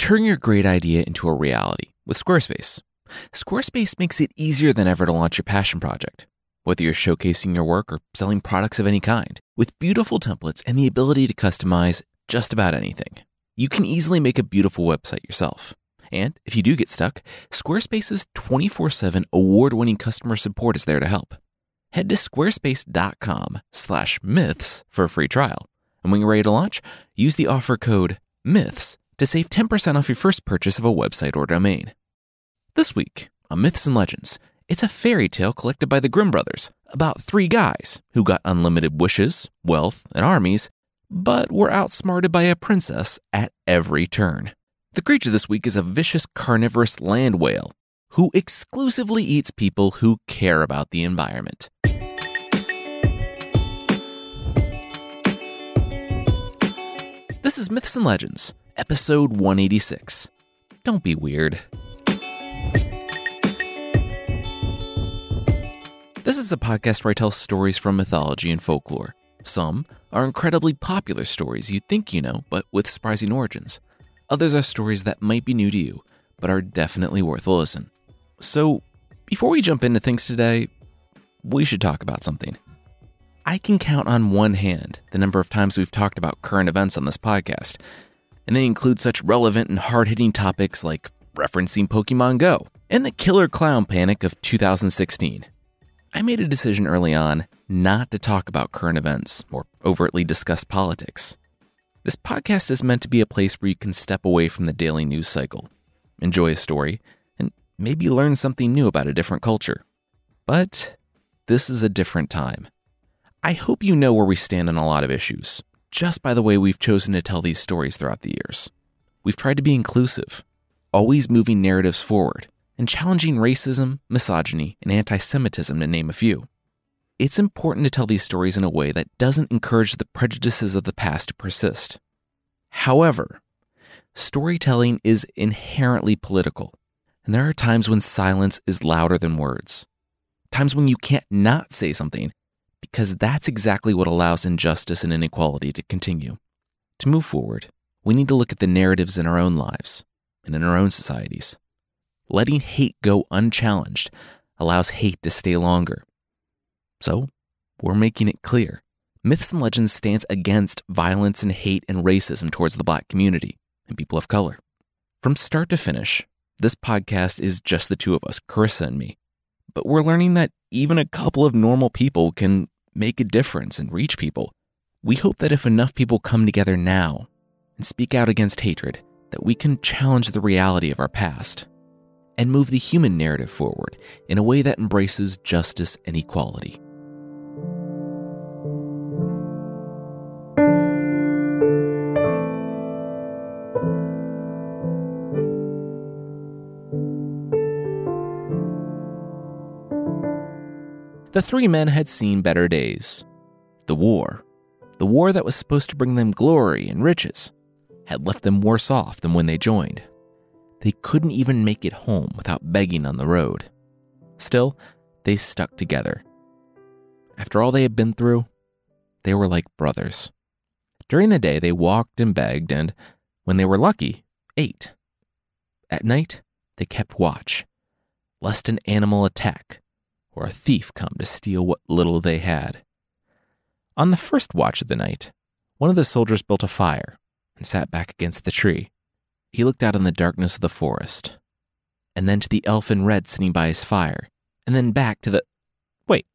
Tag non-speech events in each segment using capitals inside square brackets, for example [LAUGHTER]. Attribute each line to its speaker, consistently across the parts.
Speaker 1: Turn your great idea into a reality with Squarespace. Squarespace makes it easier than ever to launch your passion project. Whether you're showcasing your work or selling products of any kind, with beautiful templates and the ability to customize just about anything, you can easily make a beautiful website yourself. And if you do get stuck, Squarespace's 24 7 award winning customer support is there to help. Head to squarespace.com slash myths for a free trial. And when you're ready to launch, use the offer code MYTHS to save 10% off your first purchase of a website or domain. This week on Myths and Legends, it's a fairy tale collected by the Grimm brothers about three guys who got unlimited wishes, wealth, and armies, but were outsmarted by a princess at every turn. The creature this week is a vicious carnivorous land whale who exclusively eats people who care about the environment. This is Myths and Legends, episode 186. Don't be weird. This is a podcast where I tell stories from mythology and folklore. Some are incredibly popular stories you think you know, but with surprising origins. Others are stories that might be new to you, but are definitely worth a listen. So, before we jump into things today, we should talk about something. I can count on one hand the number of times we've talked about current events on this podcast, and they include such relevant and hard hitting topics like referencing Pokemon Go and the killer clown panic of 2016. I made a decision early on not to talk about current events or overtly discuss politics. This podcast is meant to be a place where you can step away from the daily news cycle, enjoy a story, and maybe learn something new about a different culture. But this is a different time. I hope you know where we stand on a lot of issues, just by the way we've chosen to tell these stories throughout the years. We've tried to be inclusive, always moving narratives forward, and challenging racism, misogyny, and anti Semitism, to name a few. It's important to tell these stories in a way that doesn't encourage the prejudices of the past to persist. However, storytelling is inherently political, and there are times when silence is louder than words. Times when you can't not say something because that's exactly what allows injustice and inequality to continue. To move forward, we need to look at the narratives in our own lives and in our own societies. Letting hate go unchallenged allows hate to stay longer. So, we're making it clear. Myths and Legends stands against violence and hate and racism towards the black community and people of color. From start to finish, this podcast is just the two of us, Carissa and me. But we're learning that even a couple of normal people can make a difference and reach people. We hope that if enough people come together now and speak out against hatred, that we can challenge the reality of our past and move the human narrative forward in a way that embraces justice and equality. The three men had seen better days. The war, the war that was supposed to bring them glory and riches, had left them worse off than when they joined. They couldn't even make it home without begging on the road. Still, they stuck together. After all they had been through, they were like brothers. During the day, they walked and begged, and when they were lucky, ate. At night, they kept watch, lest an animal attack or a thief come to steal what little they had. On the first watch of the night, one of the soldiers built a fire and sat back against the tree. He looked out on the darkness of the forest, and then to the elf in red sitting by his fire, and then back to the. Wait.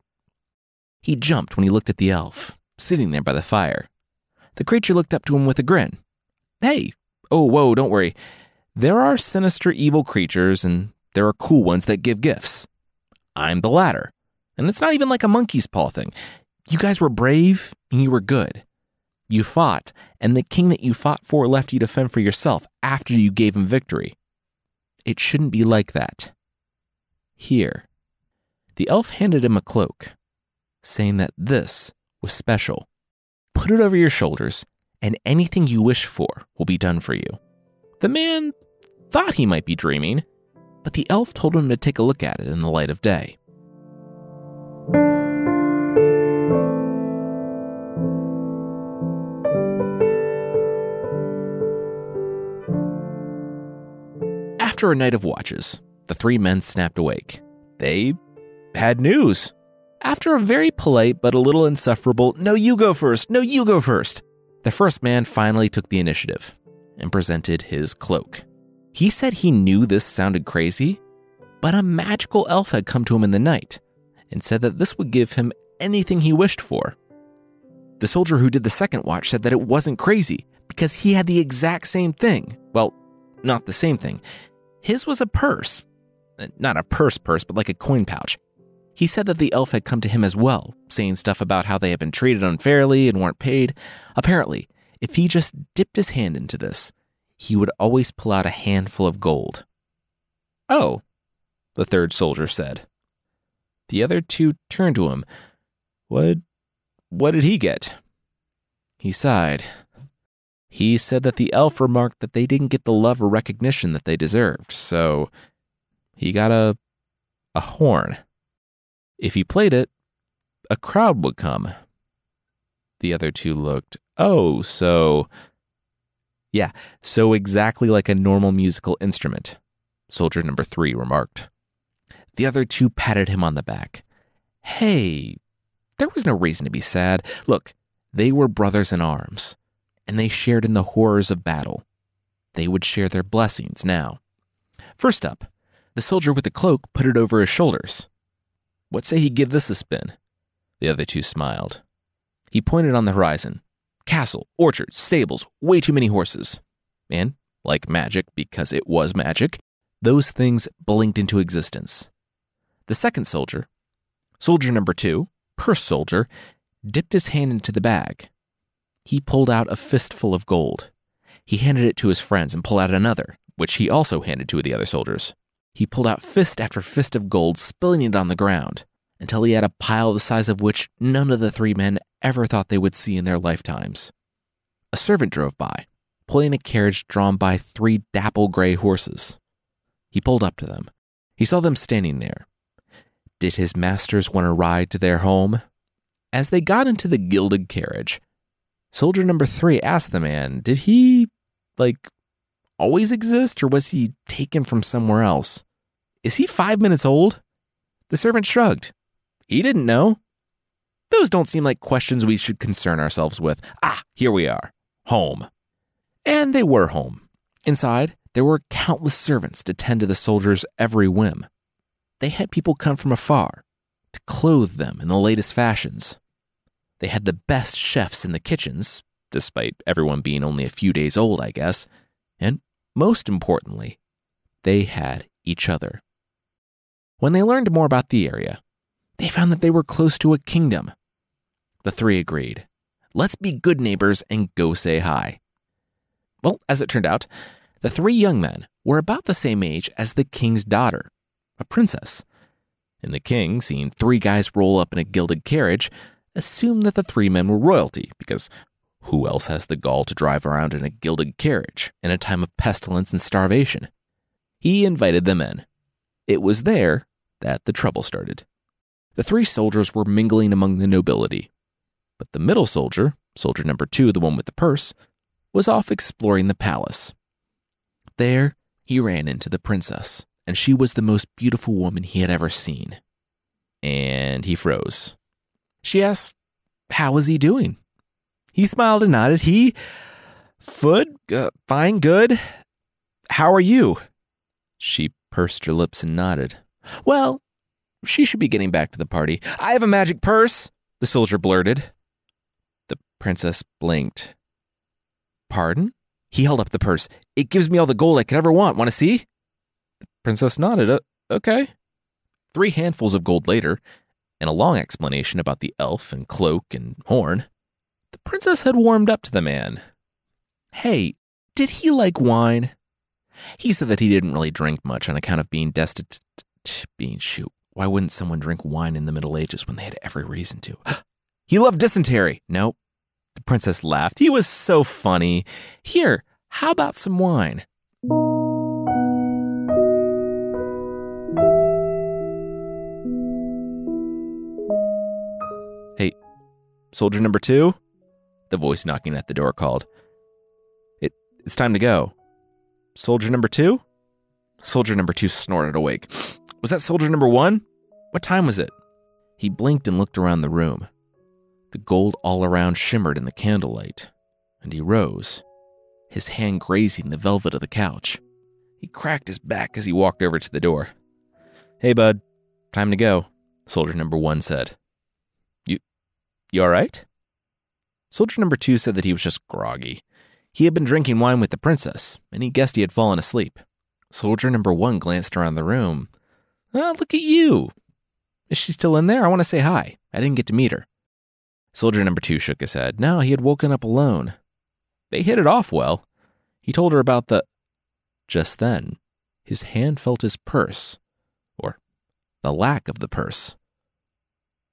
Speaker 1: He jumped when he looked at the elf, sitting there by the fire. The creature looked up to him with a grin. Hey! Oh, whoa, don't worry. There are sinister evil creatures, and there are cool ones that give gifts. I'm the latter. And it's not even like a monkey's paw thing. You guys were brave and you were good. You fought, and the king that you fought for left you to fend for yourself after you gave him victory. It shouldn't be like that. Here. The elf handed him a cloak, saying that this was special. Put it over your shoulders, and anything you wish for will be done for you. The man thought he might be dreaming, but the elf told him to take a look at it in the light of day. After a night of watches, the three men snapped awake. They had news. After a very polite but a little insufferable, no, you go first, no, you go first, the first man finally took the initiative and presented his cloak. He said he knew this sounded crazy, but a magical elf had come to him in the night and said that this would give him anything he wished for. The soldier who did the second watch said that it wasn't crazy because he had the exact same thing. Well, not the same thing. His was a purse. Uh, not a purse purse, but like a coin pouch. He said that the elf had come to him as well, saying stuff about how they had been treated unfairly and weren't paid. Apparently, if he just dipped his hand into this, he would always pull out a handful of gold. Oh, the third soldier said. The other two turned to him. What what did he get? He sighed. He said that the elf remarked that they didn't get the love or recognition that they deserved, so he got a a horn. If he played it, a crowd would come. The other two looked, oh, so. Yeah, so exactly like a normal musical instrument, soldier number three remarked. The other two patted him on the back. Hey, there was no reason to be sad. Look, they were brothers in arms, and they shared in the horrors of battle. They would share their blessings now. First up, the soldier with the cloak put it over his shoulders. What say he give this a spin? The other two smiled. He pointed on the horizon. Castle, orchards, stables, way too many horses. And, like magic, because it was magic, those things blinked into existence. The second soldier, soldier number two, purse soldier, dipped his hand into the bag. He pulled out a fistful of gold. He handed it to his friends and pulled out another, which he also handed to the other soldiers. He pulled out fist after fist of gold, spilling it on the ground, until he had a pile the size of which none of the three men ever thought they would see in their lifetimes. A servant drove by, pulling a carriage drawn by three dapple gray horses. He pulled up to them. He saw them standing there. Did his masters want to ride to their home? As they got into the gilded carriage, soldier number three asked the man, Did he, like, always exist, or was he taken from somewhere else? Is he five minutes old? The servant shrugged. He didn't know. Those don't seem like questions we should concern ourselves with. Ah, here we are. Home. And they were home. Inside, there were countless servants to tend to the soldiers' every whim. They had people come from afar to clothe them in the latest fashions. They had the best chefs in the kitchens, despite everyone being only a few days old, I guess, and most importantly, they had each other. When they learned more about the area, they found that they were close to a kingdom. The three agreed. Let's be good neighbors and go say hi. Well, as it turned out, the three young men were about the same age as the king's daughter, a princess. And the king, seeing three guys roll up in a gilded carriage, assumed that the three men were royalty because who else has the gall to drive around in a gilded carriage in a time of pestilence and starvation? He invited them in. It was there that the trouble started. The three soldiers were mingling among the nobility, but the middle soldier, soldier number two, the one with the purse, was off exploring the palace. There, he ran into the princess, and she was the most beautiful woman he had ever seen. And he froze. She asked, How was he doing? He smiled and nodded. He, Foot, uh, fine, good. How are you? She pursed her lips and nodded. Well, she should be getting back to the party. I have a magic purse, the soldier blurted. The princess blinked. Pardon? He held up the purse. It gives me all the gold I could ever want. Want to see? The princess nodded. Uh, okay. Three handfuls of gold later, and a long explanation about the elf and cloak and horn, the princess had warmed up to the man. Hey, did he like wine? He said that he didn't really drink much on account of being destitute. Being shoot. Why wouldn't someone drink wine in the Middle Ages when they had every reason to? [GASPS] he loved dysentery. Nope. The princess laughed. He was so funny. Here, how about some wine? Hey, soldier number two? the voice knocking at the door called. It, it's time to go. Soldier number two? Soldier number two snorted awake. Was that soldier number one? What time was it? He blinked and looked around the room. The gold all around shimmered in the candlelight, and he rose, his hand grazing the velvet of the couch. He cracked his back as he walked over to the door. Hey, bud, time to go, soldier number one said. You, you all right? Soldier number two said that he was just groggy. He had been drinking wine with the princess, and he guessed he had fallen asleep. Soldier number one glanced around the room. Oh, look at you. Is she still in there? I want to say hi. I didn't get to meet her. Soldier number two shook his head. No, he had woken up alone. They hit it off well. He told her about the. Just then, his hand felt his purse, or the lack of the purse.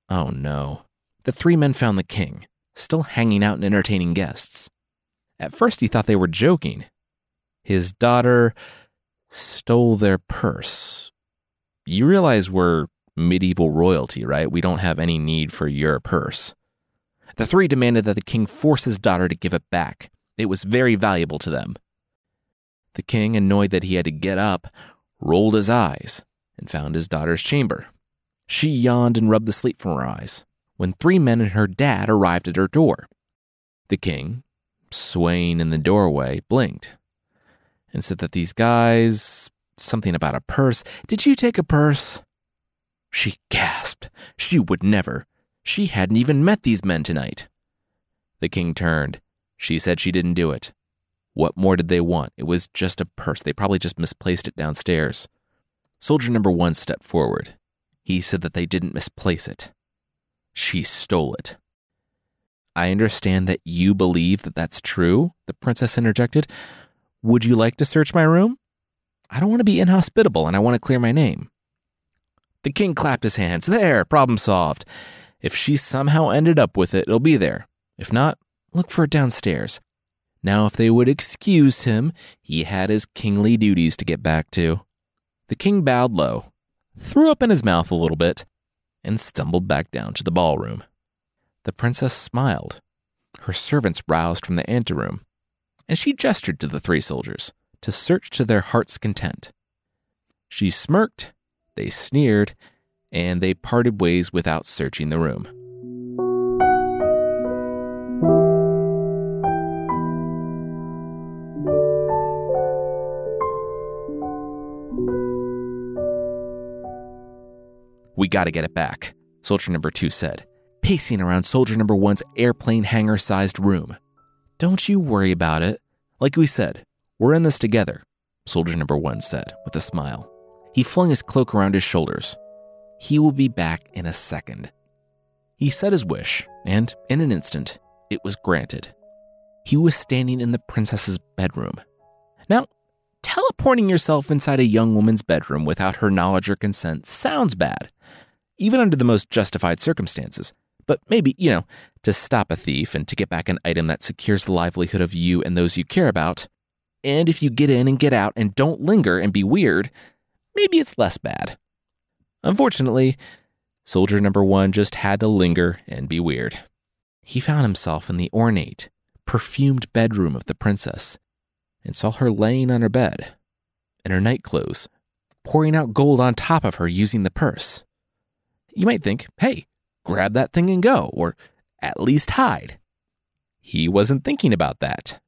Speaker 1: Oh no. The three men found the king, still hanging out and entertaining guests. At first, he thought they were joking. His daughter stole their purse. You realize we're medieval royalty, right? We don't have any need for your purse. The three demanded that the king force his daughter to give it back. It was very valuable to them. The king, annoyed that he had to get up, rolled his eyes and found his daughter's chamber. She yawned and rubbed the sleep from her eyes when three men and her dad arrived at her door. The king, swaying in the doorway, blinked and said that these guys, something about a purse. Did you take a purse? She gasped. She would never. She hadn't even met these men tonight. The king turned. She said she didn't do it. What more did they want? It was just a purse. They probably just misplaced it downstairs. Soldier number one stepped forward. He said that they didn't misplace it. She stole it. I understand that you believe that that's true, the princess interjected. Would you like to search my room? I don't want to be inhospitable and I want to clear my name. The king clapped his hands. There, problem solved. If she somehow ended up with it, it'll be there. If not, look for it downstairs. Now, if they would excuse him, he had his kingly duties to get back to. The king bowed low, threw up in his mouth a little bit, and stumbled back down to the ballroom. The princess smiled. Her servants roused from the anteroom, and she gestured to the three soldiers to search to their heart's content. She smirked, they sneered, and they parted ways without searching the room. We gotta get it back, soldier number two said, pacing around soldier number one's airplane hangar sized room. Don't you worry about it. Like we said, we're in this together, soldier number one said with a smile. He flung his cloak around his shoulders. He will be back in a second. He said his wish, and in an instant, it was granted. He was standing in the princess's bedroom. Now, teleporting yourself inside a young woman's bedroom without her knowledge or consent sounds bad, even under the most justified circumstances. But maybe, you know, to stop a thief and to get back an item that secures the livelihood of you and those you care about. And if you get in and get out and don't linger and be weird, maybe it's less bad. Unfortunately, soldier number one just had to linger and be weird. He found himself in the ornate, perfumed bedroom of the princess and saw her laying on her bed in her night clothes, pouring out gold on top of her using the purse. You might think, hey, grab that thing and go, or at least hide. He wasn't thinking about that.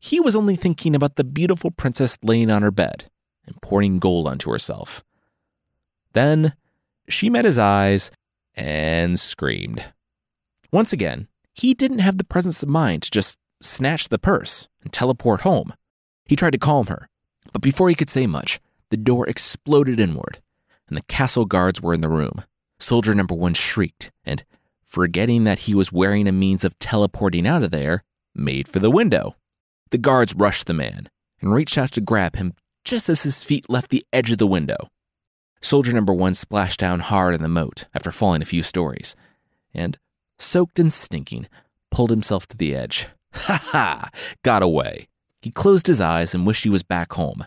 Speaker 1: He was only thinking about the beautiful princess laying on her bed and pouring gold onto herself. Then she met his eyes and screamed. Once again, he didn't have the presence of mind to just snatch the purse and teleport home. He tried to calm her, but before he could say much, the door exploded inward, and the castle guards were in the room. Soldier number one shrieked, and, forgetting that he was wearing a means of teleporting out of there, made for the window. The guards rushed the man and reached out to grab him just as his feet left the edge of the window. Soldier number one splashed down hard in the moat after falling a few stories, and, soaked and stinking, pulled himself to the edge. [LAUGHS] Ha ha! Got away. He closed his eyes and wished he was back home.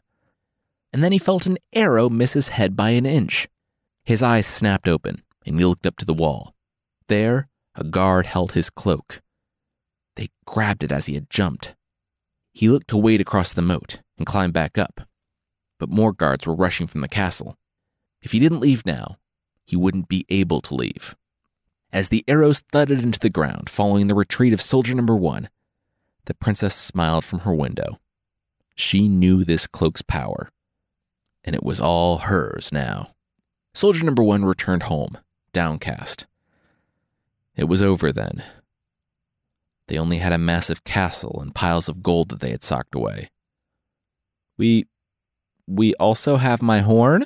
Speaker 1: And then he felt an arrow miss his head by an inch. His eyes snapped open, and he looked up to the wall. There, a guard held his cloak. They grabbed it as he had jumped. He looked to wade across the moat and climb back up. but more guards were rushing from the castle. If he didn't leave now, he wouldn't be able to leave. As the arrows thudded into the ground following the retreat of soldier number one, the princess smiled from her window. She knew this cloak's power, and it was all hers now. Soldier number one returned home, downcast. It was over then. They only had a massive castle and piles of gold that they had socked away. We. we also have my horn?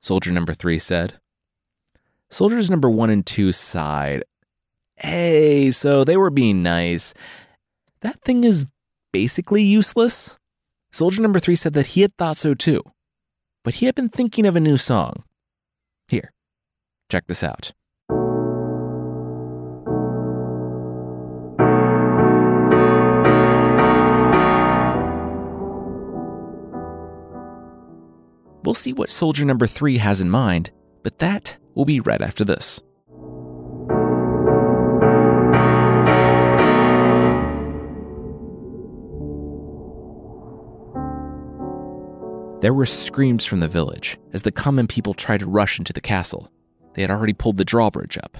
Speaker 1: Soldier number three said. Soldiers number one and two sighed. Hey, so they were being nice. That thing is basically useless. Soldier number three said that he had thought so too, but he had been thinking of a new song. Check this out. We'll see what soldier number three has in mind, but that will be right after this. There were screams from the village as the common people tried to rush into the castle. They had already pulled the drawbridge up.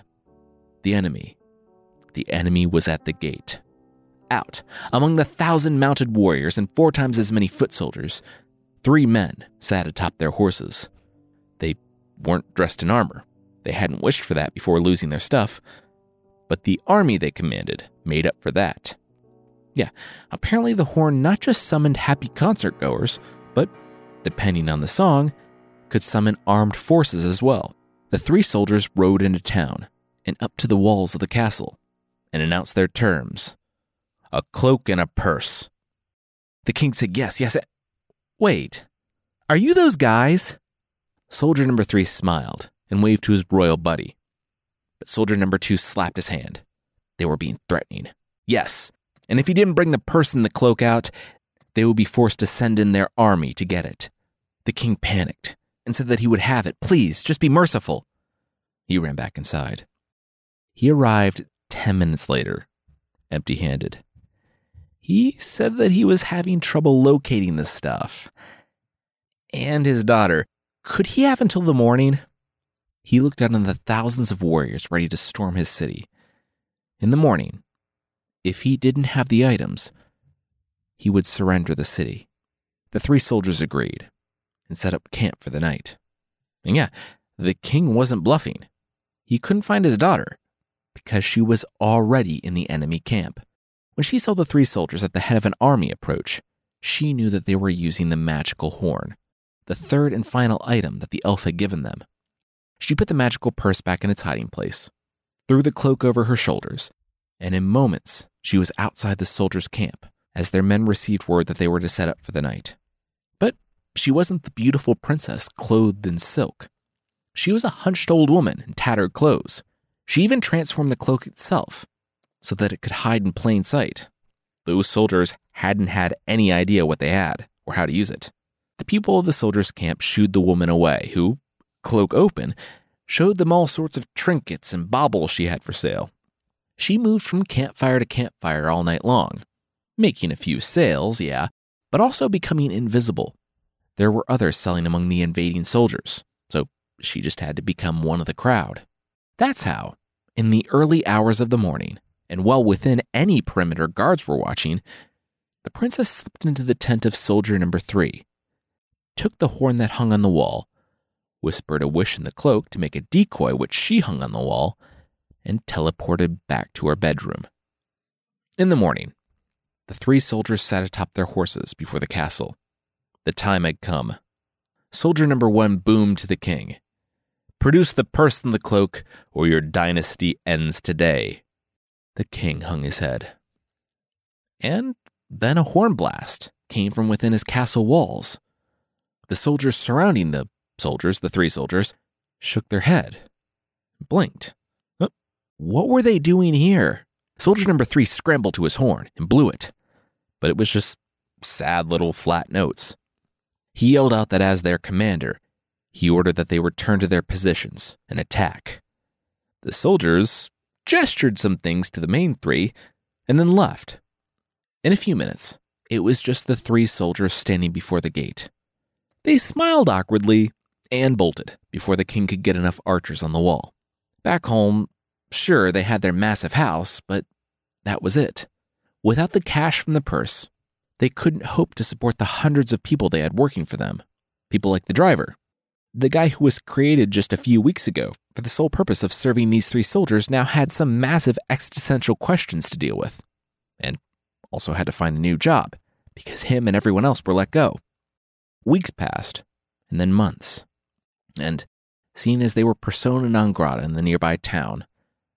Speaker 1: The enemy. The enemy was at the gate. Out, among the thousand mounted warriors and four times as many foot soldiers, three men sat atop their horses. They weren't dressed in armor. They hadn't wished for that before losing their stuff. But the army they commanded made up for that. Yeah, apparently the horn not just summoned happy concert goers, but depending on the song, could summon armed forces as well. The three soldiers rode into town and up to the walls of the castle and announced their terms a cloak and a purse. The king said, Yes, yes. Eh, wait, are you those guys? Soldier number three smiled and waved to his royal buddy. But soldier number two slapped his hand. They were being threatening. Yes, and if he didn't bring the purse and the cloak out, they would be forced to send in their army to get it. The king panicked and said that he would have it. Please, just be merciful. He ran back inside. He arrived 10 minutes later, empty handed. He said that he was having trouble locating the stuff. And his daughter. Could he have until the morning? He looked out on the thousands of warriors ready to storm his city. In the morning, if he didn't have the items, he would surrender the city. The three soldiers agreed and set up camp for the night. And yeah, the king wasn't bluffing. He couldn't find his daughter because she was already in the enemy camp. When she saw the three soldiers at the head of an army approach, she knew that they were using the magical horn, the third and final item that the elf had given them. She put the magical purse back in its hiding place, threw the cloak over her shoulders, and in moments she was outside the soldiers' camp as their men received word that they were to set up for the night. But she wasn't the beautiful princess clothed in silk. She was a hunched old woman in tattered clothes. She even transformed the cloak itself so that it could hide in plain sight. Those soldiers hadn't had any idea what they had or how to use it. The people of the soldiers' camp shooed the woman away, who, cloak open, showed them all sorts of trinkets and baubles she had for sale. She moved from campfire to campfire all night long, making a few sales, yeah, but also becoming invisible. There were others selling among the invading soldiers, so she just had to become one of the crowd. That's how, in the early hours of the morning, and well within any perimeter guards were watching, the princess slipped into the tent of soldier number three, took the horn that hung on the wall, whispered a wish in the cloak to make a decoy which she hung on the wall, and teleported back to her bedroom. In the morning, the three soldiers sat atop their horses before the castle. The time had come. Soldier number one boomed to the king Produce the purse and the cloak, or your dynasty ends today. The king hung his head. And then a horn blast came from within his castle walls. The soldiers surrounding the soldiers, the three soldiers, shook their head, blinked. What were they doing here? Soldier number three scrambled to his horn and blew it but it was just sad little flat notes. He yelled out that as their commander, he ordered that they return to their positions and attack. The soldiers gestured some things to the main three and then left. In a few minutes, it was just the three soldiers standing before the gate. They smiled awkwardly and bolted before the king could get enough archers on the wall. Back home, sure, they had their massive house, but that was it. Without the cash from the purse, they couldn't hope to support the hundreds of people they had working for them. People like the driver, the guy who was created just a few weeks ago for the sole purpose of serving these three soldiers now had some massive existential questions to deal with, and also had to find a new job because him and everyone else were let go. Weeks passed, and then months. And seeing as they were persona non grata in the nearby town,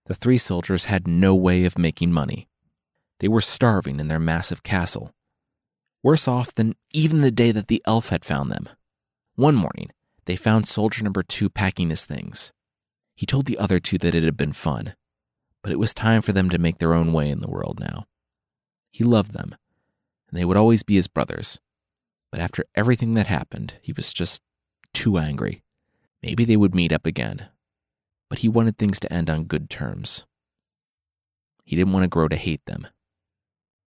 Speaker 1: the three soldiers had no way of making money. They were starving in their massive castle, worse off than even the day that the elf had found them. One morning, they found soldier number two packing his things. He told the other two that it had been fun, but it was time for them to make their own way in the world now. He loved them, and they would always be his brothers. But after everything that happened, he was just too angry. Maybe they would meet up again, but he wanted things to end on good terms. He didn't want to grow to hate them.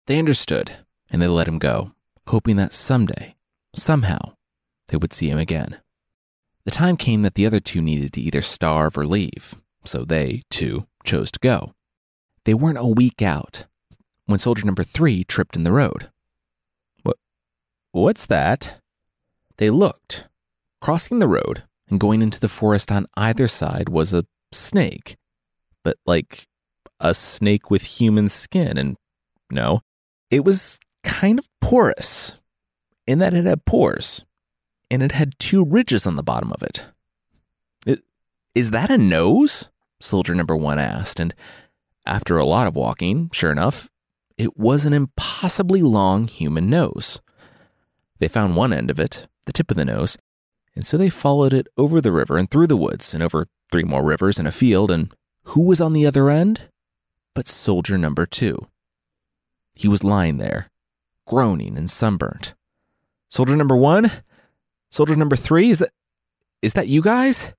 Speaker 1: They understood, and they let him go, hoping that someday, somehow, they would see him again. The time came that the other two needed to either starve or leave, so they, too, chose to go. They weren't a week out when soldier number three tripped in the road. What? What's that? They looked. Crossing the road and going into the forest on either side was a snake, but like a snake with human skin. And no, it was kind of porous in that it had pores and it had two ridges on the bottom of it. Is that a nose? Soldier number one asked, and after a lot of walking, sure enough, it was an impossibly long human nose. They found one end of it, the tip of the nose, and so they followed it over the river and through the woods and over three more rivers and a field, and who was on the other end? But soldier number two. He was lying there, groaning and sunburnt. Soldier number one, Soldier number three, is that is that you guys?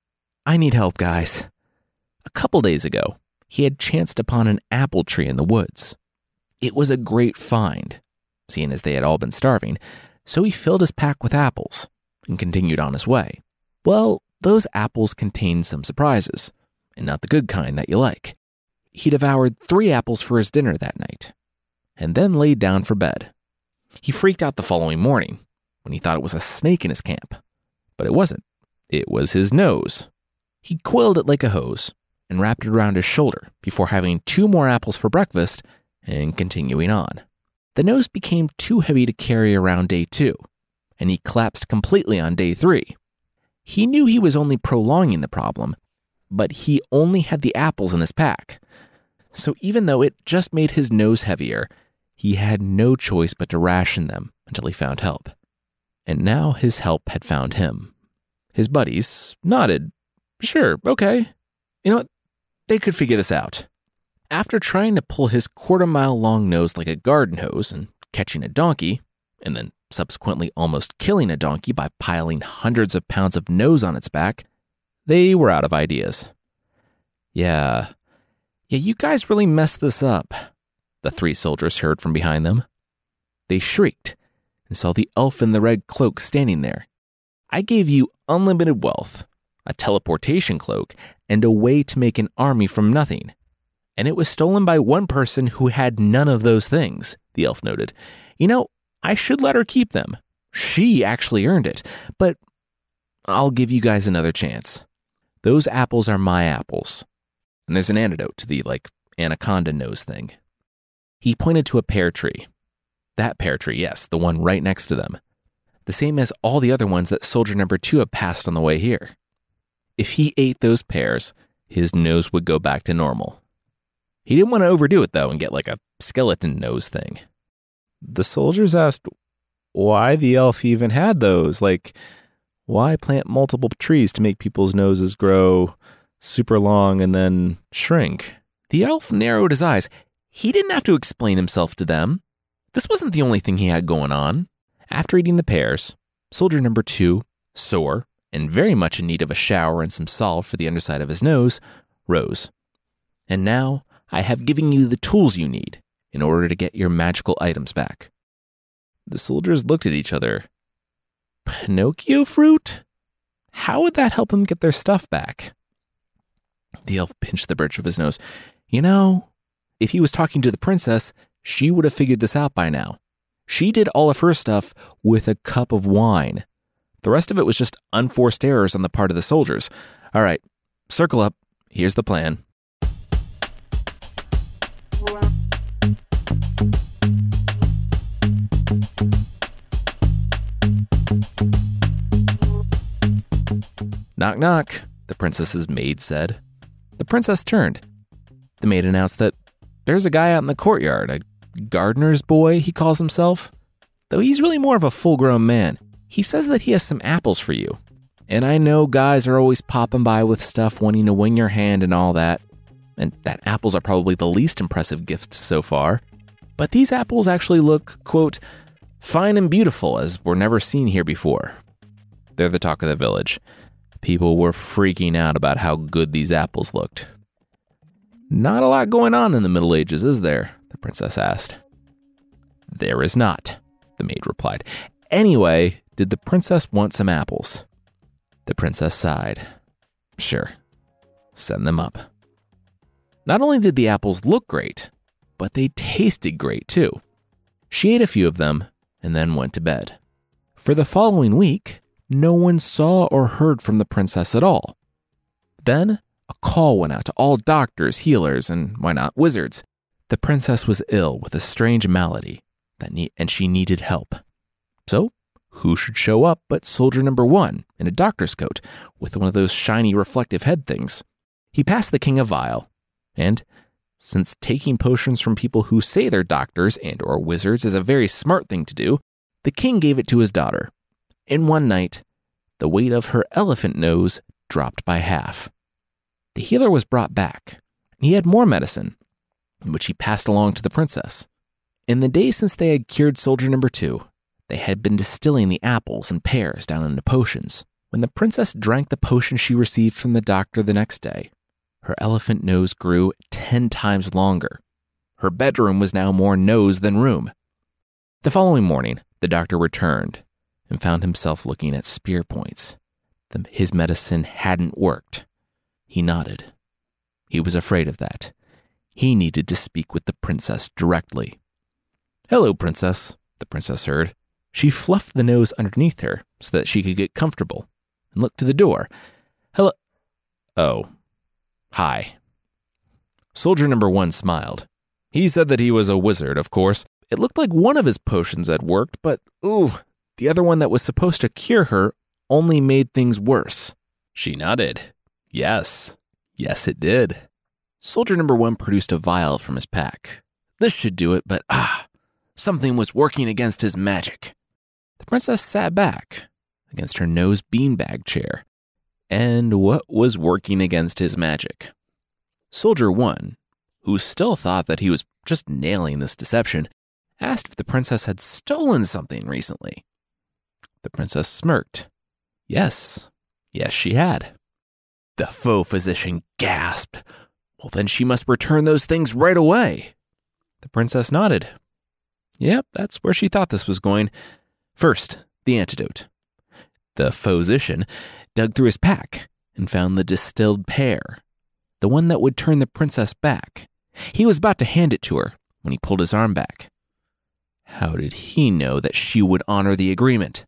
Speaker 1: I need help, guys. A couple days ago, he had chanced upon an apple tree in the woods. It was a great find, seeing as they had all been starving, so he filled his pack with apples and continued on his way. Well, those apples contained some surprises, and not the good kind that you like. He devoured three apples for his dinner that night, and then laid down for bed. He freaked out the following morning when he thought it was a snake in his camp. But it wasn't. It was his nose. He coiled it like a hose and wrapped it around his shoulder before having two more apples for breakfast and continuing on. The nose became too heavy to carry around day two, and he collapsed completely on day three. He knew he was only prolonging the problem, but he only had the apples in his pack. So even though it just made his nose heavier, he had no choice but to ration them until he found help and now his help had found him. His buddies nodded. Sure, okay. You know what? They could figure this out. After trying to pull his quarter mile long nose like a garden hose and catching a donkey, and then subsequently almost killing a donkey by piling hundreds of pounds of nose on its back, they were out of ideas. Yeah, yeah, you guys really messed this up, the three soldiers heard from behind them. They shrieked and saw the elf in the red cloak standing there. I gave you unlimited wealth, a teleportation cloak, and a way to make an army from nothing. And it was stolen by one person who had none of those things, the elf noted. You know, I should let her keep them. She actually earned it, but I'll give you guys another chance. Those apples are my apples. And there's an antidote to the, like, anaconda nose thing. He pointed to a pear tree, that pear tree, yes, the one right next to them. The same as all the other ones that soldier number two had passed on the way here. If he ate those pears, his nose would go back to normal. He didn't want to overdo it, though, and get like a skeleton nose thing. The soldiers asked why the elf even had those. Like, why plant multiple trees to make people's noses grow super long and then shrink? The elf narrowed his eyes. He didn't have to explain himself to them. This wasn't the only thing he had going on. After eating the pears, soldier number two, sore and very much in need of a shower and some salve for the underside of his nose, rose. And now I have given you the tools you need in order to get your magical items back. The soldiers looked at each other. Pinocchio fruit? How would that help them get their stuff back? The elf pinched the bridge of his nose. You know, if he was talking to the princess, she would have figured this out by now. She did all of her stuff with a cup of wine. The rest of it was just unforced errors on the part of the soldiers. All right, circle up. Here's the plan. Knock, knock, the princess's maid said. The princess turned. The maid announced that there's a guy out in the courtyard, a gardener's boy, he calls himself. Though he's really more of a full grown man. He says that he has some apples for you. And I know guys are always popping by with stuff wanting to win your hand and all that. And that apples are probably the least impressive gift so far. But these apples actually look, quote, fine and beautiful as were never seen here before. They're the talk of the village. People were freaking out about how good these apples looked. Not a lot going on in the Middle Ages, is there? The princess asked. There is not, the maid replied. Anyway, did the princess want some apples? The princess sighed. Sure. Send them up. Not only did the apples look great, but they tasted great too. She ate a few of them and then went to bed. For the following week, no one saw or heard from the princess at all. Then a call went out to all doctors, healers, and why not wizards. The princess was ill with a strange malady that ne- and she needed help. So, who should show up but soldier number one in a doctor's coat with one of those shiny reflective head things? He passed the king a vial, and since taking potions from people who say they're doctors and or wizards is a very smart thing to do, the king gave it to his daughter. In one night, the weight of her elephant nose dropped by half. The healer was brought back. He had more medicine, which he passed along to the princess. In the days since they had cured soldier number two, they had been distilling the apples and pears down into potions. When the princess drank the potion she received from the doctor the next day, her elephant nose grew 10 times longer. Her bedroom was now more nose than room. The following morning, the doctor returned and found himself looking at spear points. The, his medicine hadn't worked. He nodded. He was afraid of that. He needed to speak with the princess directly. Hello, princess, the princess heard. She fluffed the nose underneath her so that she could get comfortable and looked to the door. Hello. Oh. Hi. Soldier number one smiled. He said that he was a wizard, of course. It looked like one of his potions had worked, but ooh, the other one that was supposed to cure her only made things worse. She nodded. Yes, yes, it did. Soldier number one produced a vial from his pack. This should do it, but ah, something was working against his magic. The princess sat back against her nose beanbag chair. And what was working against his magic? Soldier one, who still thought that he was just nailing this deception, asked if the princess had stolen something recently. The princess smirked. Yes, yes, she had. The faux physician gasped. Well, then she must return those things right away. The princess nodded. Yep, that's where she thought this was going. First, the antidote. The physician dug through his pack and found the distilled pear, the one that would turn the princess back. He was about to hand it to her when he pulled his arm back. How did he know that she would honor the agreement?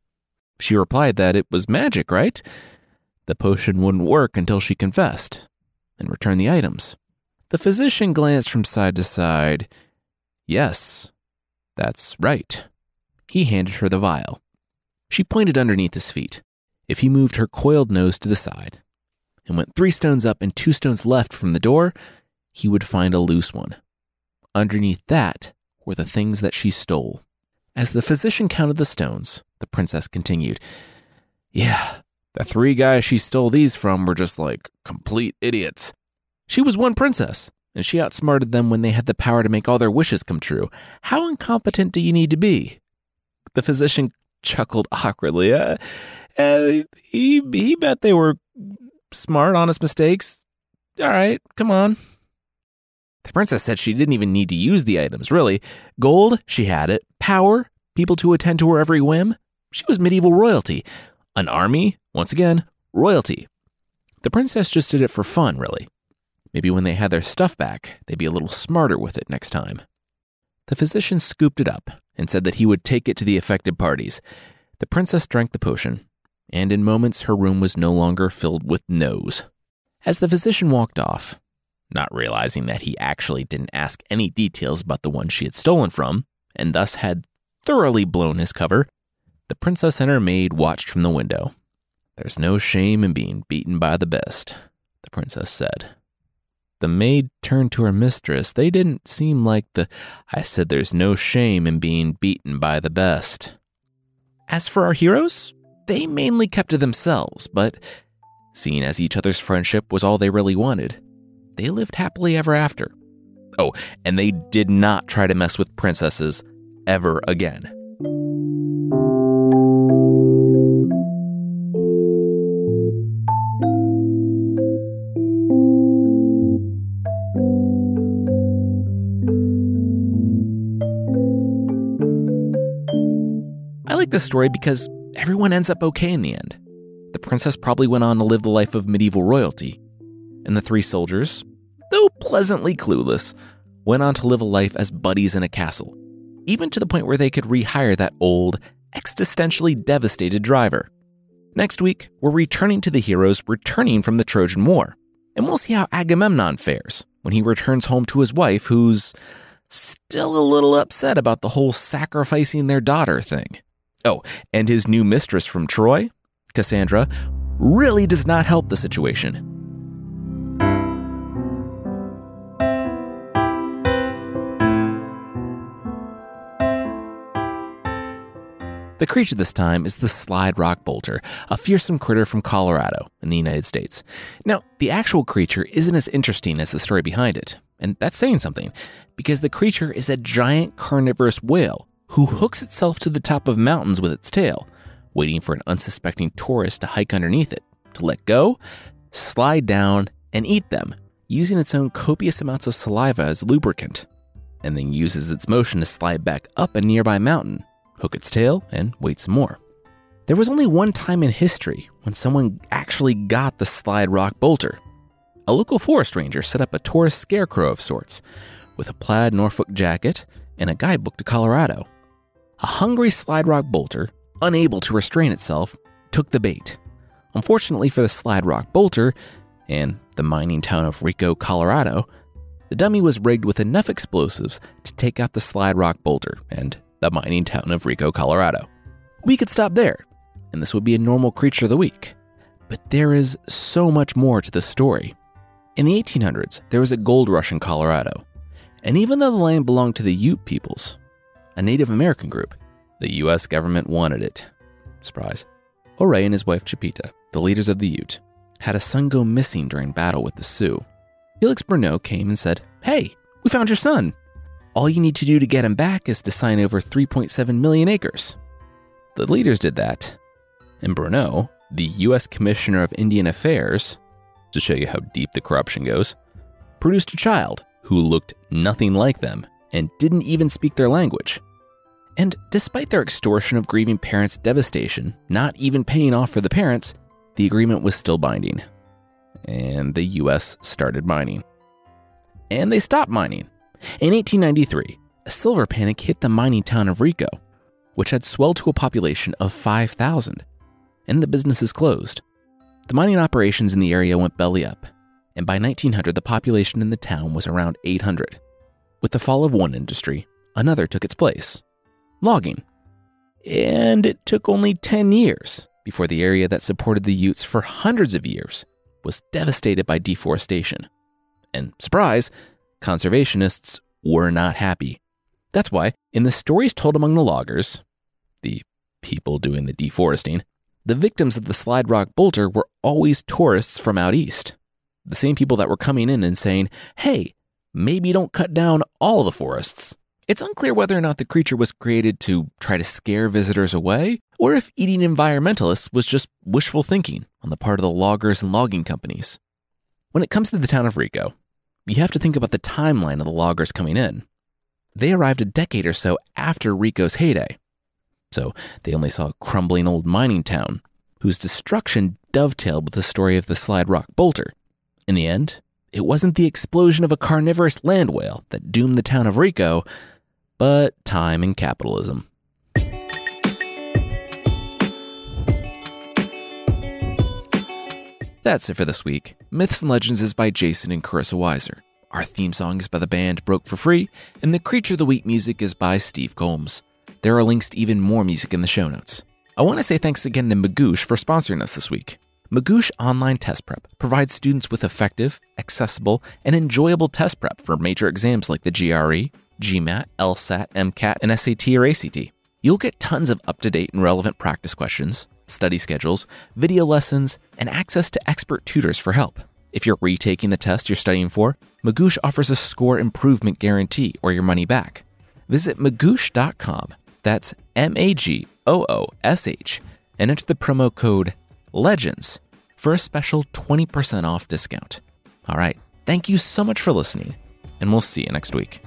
Speaker 1: She replied that it was magic, right? The potion wouldn't work until she confessed and returned the items. The physician glanced from side to side. Yes, that's right. He handed her the vial. She pointed underneath his feet. If he moved her coiled nose to the side and went three stones up and two stones left from the door, he would find a loose one. Underneath that were the things that she stole. As the physician counted the stones, the princess continued, Yeah, the three guys she stole these from were just like complete idiots. She was one princess, and she outsmarted them when they had the power to make all their wishes come true. How incompetent do you need to be? The physician chuckled awkwardly. Uh, uh, he, he bet they were smart, honest mistakes. All right, come on. The princess said she didn't even need to use the items, really. Gold, she had it. Power, people to attend to her every whim, She was medieval royalty. An army, once again, royalty. The princess just did it for fun, really. Maybe when they had their stuff back, they'd be a little smarter with it next time. The physician scooped it up and said that he would take it to the affected parties. The princess drank the potion, and in moments her room was no longer filled with no's. As the physician walked off, not realizing that he actually didn't ask any details about the one she had stolen from, and thus had thoroughly blown his cover, the princess and her maid watched from the window. There's no shame in being beaten by the best, the princess said. The maid turned to her mistress. They didn't seem like the. I said there's no shame in being beaten by the best. As for our heroes, they mainly kept to themselves, but seeing as each other's friendship was all they really wanted, they lived happily ever after. Oh, and they did not try to mess with princesses ever again. Like this story because everyone ends up okay in the end. The princess probably went on to live the life of medieval royalty, and the three soldiers, though pleasantly clueless, went on to live a life as buddies in a castle, even to the point where they could rehire that old, existentially devastated driver. Next week, we're returning to the heroes returning from the Trojan War, and we'll see how Agamemnon fares when he returns home to his wife, who's still a little upset about the whole sacrificing their daughter thing. Oh, and his new mistress from Troy, Cassandra, really does not help the situation. The creature this time is the slide rock bolter, a fearsome critter from Colorado in the United States. Now, the actual creature isn't as interesting as the story behind it, and that's saying something, because the creature is a giant carnivorous whale who hooks itself to the top of mountains with its tail, waiting for an unsuspecting tourist to hike underneath it, to let go, slide down, and eat them, using its own copious amounts of saliva as lubricant, and then uses its motion to slide back up a nearby mountain hook its tail, and wait some more. There was only one time in history when someone actually got the slide rock bolter. A local forest ranger set up a tourist scarecrow of sorts, with a plaid Norfolk jacket and a guidebook to Colorado. A hungry slide rock bolter, unable to restrain itself, took the bait. Unfortunately for the slide rock bolter and the mining town of Rico, Colorado, the dummy was rigged with enough explosives to take out the slide rock bolter and the mining town of Rico, Colorado. We could stop there, and this would be a normal creature of the week. But there is so much more to the story. In the 1800s, there was a gold rush in Colorado, and even though the land belonged to the Ute peoples, a Native American group, the US government wanted it. Surprise. Ouray and his wife Chipeta, the leaders of the Ute, had a son go missing during battle with the Sioux. Felix Brunot came and said, Hey, we found your son. All you need to do to get him back is to sign over 3.7 million acres. The leaders did that, and Brunot, the U.S. Commissioner of Indian Affairs, to show you how deep the corruption goes, produced a child who looked nothing like them and didn't even speak their language. And despite their extortion of grieving parents' devastation, not even paying off for the parents, the agreement was still binding. And the US started mining. And they stopped mining in 1893, a silver panic hit the mining town of Rico, which had swelled to a population of 5,000, and the businesses closed. The mining operations in the area went belly up, and by 1900, the population in the town was around 800. With the fall of one industry, another took its place logging. And it took only 10 years before the area that supported the Utes for hundreds of years was devastated by deforestation. And surprise, conservationists were not happy. That's why, in the stories told among the loggers, the people doing the deforesting, the victims of the slide rock bolter were always tourists from out east. The same people that were coming in and saying, hey, maybe don't cut down all the forests. It's unclear whether or not the creature was created to try to scare visitors away, or if eating environmentalists was just wishful thinking on the part of the loggers and logging companies. When it comes to the town of Rico, you have to think about the timeline of the loggers coming in. They arrived a decade or so after Rico's heyday. so they only saw a crumbling old mining town whose destruction dovetailed with the story of the Slide Rock Bolter. In the end, it wasn't the explosion of a carnivorous land whale that doomed the town of Rico, but time and capitalism. That's it for this week. Myths and Legends is by Jason and Carissa Weiser. Our theme song is by the band Broke for Free, and the Creature of the Week music is by Steve Combs. There are links to even more music in the show notes. I want to say thanks again to Magoosh for sponsoring us this week. Magoosh Online Test Prep provides students with effective, accessible, and enjoyable test prep for major exams like the GRE, GMAT, LSAT, MCAT, and SAT or ACT. You'll get tons of up to date and relevant practice questions, study schedules, video lessons, and access to expert tutors for help. If you're retaking the test you're studying for, Magoosh offers a score improvement guarantee or your money back. Visit magoosh.com, that's M A G O O S H, and enter the promo code LEGENDS for a special 20% off discount. All right, thank you so much for listening, and we'll see you next week.